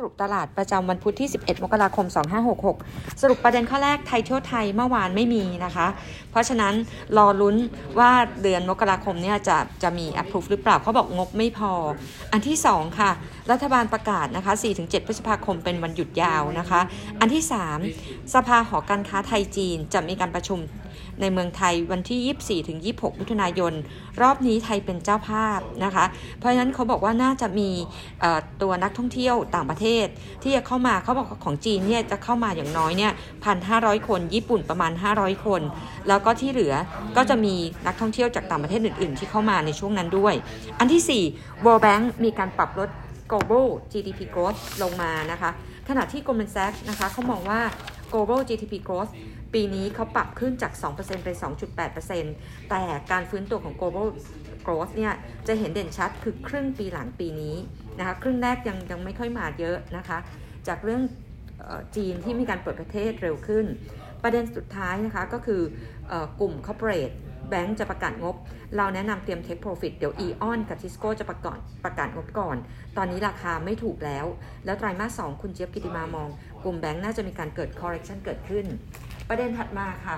สรุปตลาดประจำวันพุธที่ 11 มกราคม 2566 สรุปประเด็นข้อแรกไทยเที่ยวไทยเมื่อวานไม่มีนะคะ เพราะฉะนั้นรอลุ้นว่าเดือนมกราคมเนี่ยจะจะมี approve หรือเปล่าเขาบอกงบไม่พอ อันที่ 2 ค่ะ รัฐบาลประกาศนะคะ 4-7 พฤษภาคมเป็นวันหยุดยาวนะคะ อันที่ 3 สภาหอการค้าไทยจีนจะมีการประชุม ในเมืองไทยวันที่ 24ถึง26 มิถุนายน รอบนี้ไทยเป็นเจ้าภาพนะคะ เพราะฉะนั้นเขาบอกว่าน่าจะมีตัวนักท่องเที่ยวต่างประเทศ ที่จะเข้ามาเขาบอกของจีนเนี่ยจะเข้ามาอย่างน้อยเนี่ยพันห้าร้อยคน ญี่ปุ่นประมาณ 500 คน แล้วก็ที่เหลือก็จะมีนักท่องเที่ยวจากต่างประเทศอื่น ๆ ที่เข้ามาในช่วงนั้นด้วย อันที่ 4 World Bank มีการปรับลด global GDP growth ลงมานะคะ ขณะที่ Goldman Sachs นะคะเขามองว่า global GDP growth ปีนี้เขาปรับขึ้นจาก2%ไป2.8%แต่การฟื้นตัวของ global growth เนี่ยจะเห็นเด่นชัดคือครึ่งปีหลังปีนี้นะคะครึ่งแรกยังยังไม่ค่อยมาเยอะนะคะ จากเรื่องจีนที่มีการเปิดประเทศเร็วขึ้น ประเด็นสุดท้ายนะคะก็คือกลุ่ม corporate แบงก์จะประกาศงบ เราแนะนำเตรียม take profit เดี๋ยว Eon กับ Tisco จะประกาศประกาศงบก่อน ตอนนี้ราคาไม่ถูกแล้ว แล้วไตรมาส2คุณเจี๊ยบกิติมามอง กลุ่มแบงก์น่าจะมีการเกิด correction เกิดขึ้น ประเด็นถัดมาค่ะ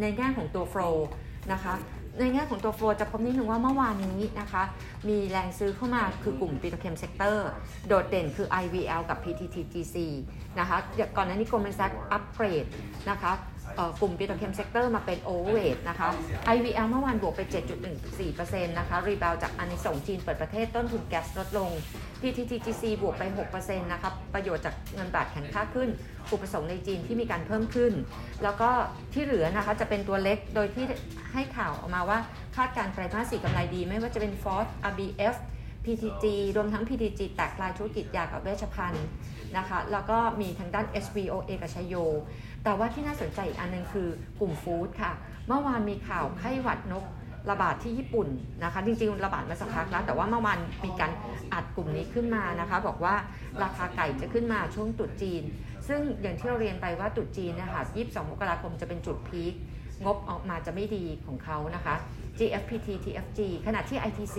ในแง่ของตัว flow นะคะในแง่ของตัว flow จะพบนิดนึงว่าเมื่อวานนี้นะคะ มีแรงซื้อเข้ามาคือกลุ่ม petrochem sector โดดเด่นคือ IVL กับ PTTGC นะคะก่อนหน้านี้โกลด์แมนแซกอัปเกรดนะคะ กลุ่ม petrochem sector มาเป็น overweight นะคะ IVL เมื่อวานบวกไป 7.14%นะคะ rebound จากอานิสงส์จีนเปิดประเทศต้นทุนแก๊สลดลง PTTGC บวกไป 6%นะคะประโยชน์จากเงินบาทแข็งค่าขึ้นอุปสงค์ในจีนที่มีการเพิ่มขึ้น แล้วก็ที่เหลือนะคะจะเป็นตัวเล็กโดยที่ให้ข่าวออกมาว่าคาดการไตรมาสสี่กำไรดี ไม่ว่าจะเป็น Ford RBF PTG รวมทั้ง PTG แตกลายธุรกิจยากับเวชภัณฑ์นะคะ แล้วก็มีทางด้าน SVOA กับชโย แต่ว่าที่น่าสนใจอีกอันนึงคือกลุ่มฟู้ดค่ะ เมื่อวานมีข่าวไข้หวัดนกระบาดที่ญี่ปุ่นนะคะ จริงๆ ระบาดมาสักพักแล้ว แต่ว่าเมื่อวานมีการอัดกลุ่มนี้ขึ้นมานะคะ บอกว่าราคาไก่จะขึ้นมาช่วงตุดจีน ซึ่งอย่างที่เราเรียนไปว่าตุดจีนนะคะ22 มกราคมจะเป็นจุดพีคงบออกมาจะไม่ดีของเขานะคะ GFPT TFG ขณะที่ ITC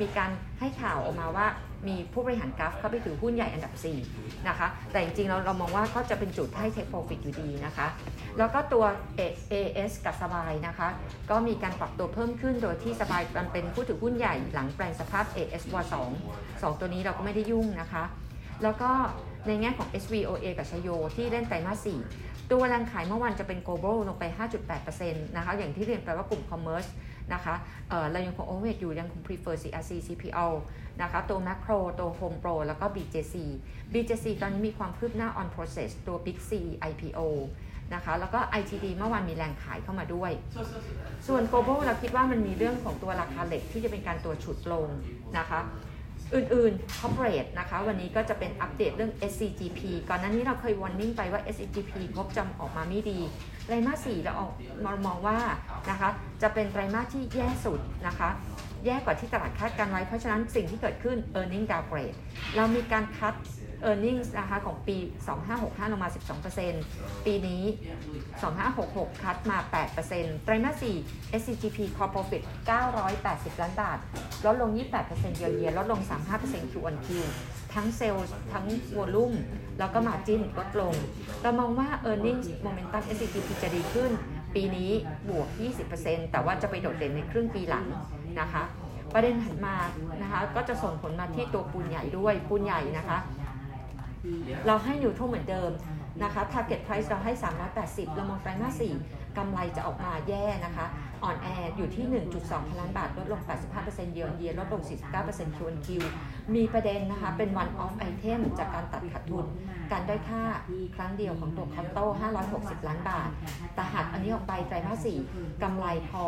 มีการให้ข่าวออกมาว่า มีผู้บริหารกราฟเข้าไปถือหุ้นใหญ่อันดับ 4 นะคะ แต่จริงๆเราเรามองว่าก็จะเป็นจุดให้ take profit อยู่ดีนะคะ แล้วก็ตัว AS กับสบายนะคะ ก็มีการปรับตัวเพิ่มขึ้นโดยที่สบายมันเป็นผู้ถือหุ้นใหญ่หลังแปลงสภาพ AS ว2 2 ตัวนี้เราก็ไม่ได้ยุ่งนะคะ แล้วก็ในแง่ของ SVOA กับชโย ที่เล่นไตรมาส4ตัวแรงขายเมื่อวันจะเป็น global ลงไป 5.8%นะคะ อย่างที่เรียนไปว่ากลุ่ม commerce นะคะเเรายังคง overweight อยู่ยังคง prefer CRC CPO นะคะตัว macro ตัว home pro แล้วก็ BJC BJC ตอนนี้มีความคืบหน้า on process ตัว big C IPO นะคะแล้วก็ ITD เมื่อวานมีแรงขายเข้ามาด้วย ส่วน global เราคิดว่ามันมีเรื่องของตัวราคาเหล็กที่จะเป็นการตัวฉุดลงนะคะ อื่นๆ corporate นะคะ วันนี้ก็จะเป็นอัปเดตเรื่อง SCGP ก่อนหน้านี้เราเคย warning ไปว่า SCGP งบจำออกมาไม่ดี ไตรมาสสี่เราออกมามองว่านะคะ จะเป็นไตรมาสที่แย่สุดนะคะ แย่กว่าที่ตลาดคาดการไว้ เพราะฉะนั้นสิ่งที่เกิดขึ้น earning downgrade เรามีการคัด e a r n i n g นะคะของปี 2565 ลงมา 12%ปีนี้ 2566 คัดมา 8%ไตรมาส 4 SCGP Core Profit 980 ล้านบาท ลดลง 28%เยียร์เยียลดลง 35% Q on Q ทั้งเซลล์ทั้งวอลุ่มแล้วก็มาจิ้นลดลง เรามองว่า e a r n i n g Momentum SCGP จะดีขึ้น ปีนี้บวก 20%แต่ว่าจะไปโดดเด่นในครึ่งปีหลังนะคะประเด็นถัดมานะคะก็จะส่งผลมาที่ตัวปูนใหญ่ด้วยปูนใหญ่นะคะ เราให้นิวโตรเหมือนเดิมนะคะ target price เราให้ 380 เรามองไตรมาส4กำไรจะออกมาแย่นะคะ อ่อนแออยู่ที่ 1.2พันล้านบาท ลดลง 85%เยียร์เยียร์ลดลง 49% Q on Q มีประเด็นนะคะ เป็น one off item จากการตัดขาดทุน การได้ค่าครั้งเดียวของตัวคอนโต้ 560 ล้านบาท แต่หากอันนี้ออกไปไตรมาส 4 กำไรพอ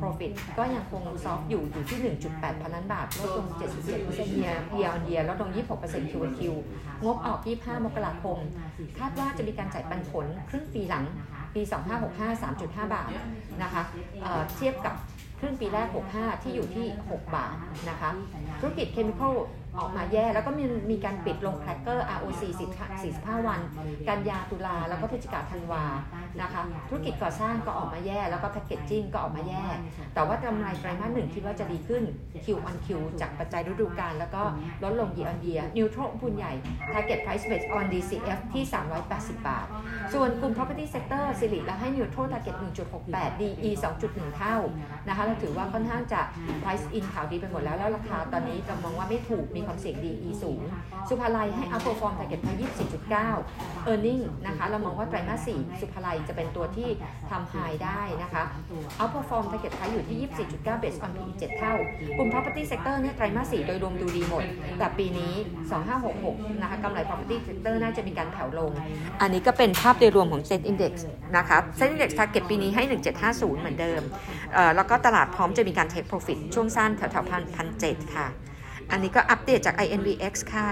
profit ก็ยังคงซอฟอยู่อยู่ที่ 1.8 พันล้านบาท ลดลง 77%เยียร์เยียร์เยียลดลง 26% Q on Q งบออก 25 มกราคม คาดว่าจะมีการจ่ายปันผลครึ่งปีหลัง ปี 2565 3.5 บาทนะคะเเทียบกับ ครึ่งปีแรก 65 ที่อยู่ที่ 6 บาทนะคะ ธุรกิจเคมีคอลออกมาแย่ แล้วก็มีมีการปิดลงแครกเกอร์ ROC 45 วัน กันยาตุลาแล้วก็พฤศจิกาธันวานะคะ ธุรกิจก่อสร้างก็ออกมาแย่ แล้วก็แพคเกจจิ้งก็ออกมาแย่ แต่ว่ากำไรไตรมาสหนึ่งคิดว่าจะดีขึ้น Q on Q จากปัจจัยฤดูกาลแล้วก็ลดลง year on year neutral พุนใหญ่ target price based on DCF ที่ 380 บาท ส่วนกลุ่ม property sector สิริเราให้ neutral target 1.68 DE 2.1 เท่านะคะเราถือว่าค่อนข้างจะ price in ข่าวดีไปหมดแล้ว แล้วราคาตอนนี้เรามองว่าไม่ถูกมีความเสี่ยง DE สูง สุภาลัยให้ outperform target ไป24.9 earning นะคะเรามองว่าไตรมาส4สุภาลัยจะเป็นตัวที่ทำ high ได้นะคะ outperform target ไ i อยู่ที่ 24.9 based on PE 7 เท่ากลุ่ม property sector เนี่ยไตรมาส4โดยรวมดูดีหมด แต่ปีนี้ 2566 นะคะกำไร property sector น่าจะมีการแผ่วลง อันนี้ก็เป็นภาพโดยรวมของ Set Index นะคะ Set Index target ปีนี้ให้ 1750 เหมือนเดิมแล้วก็ตลาดพร้อมจะมีการเทคโปรฟิตช่วงสั้นแถวๆพันพันเจ็ดค่ะ อันนี้ก็อัปเดตจาก INVX ค่ะ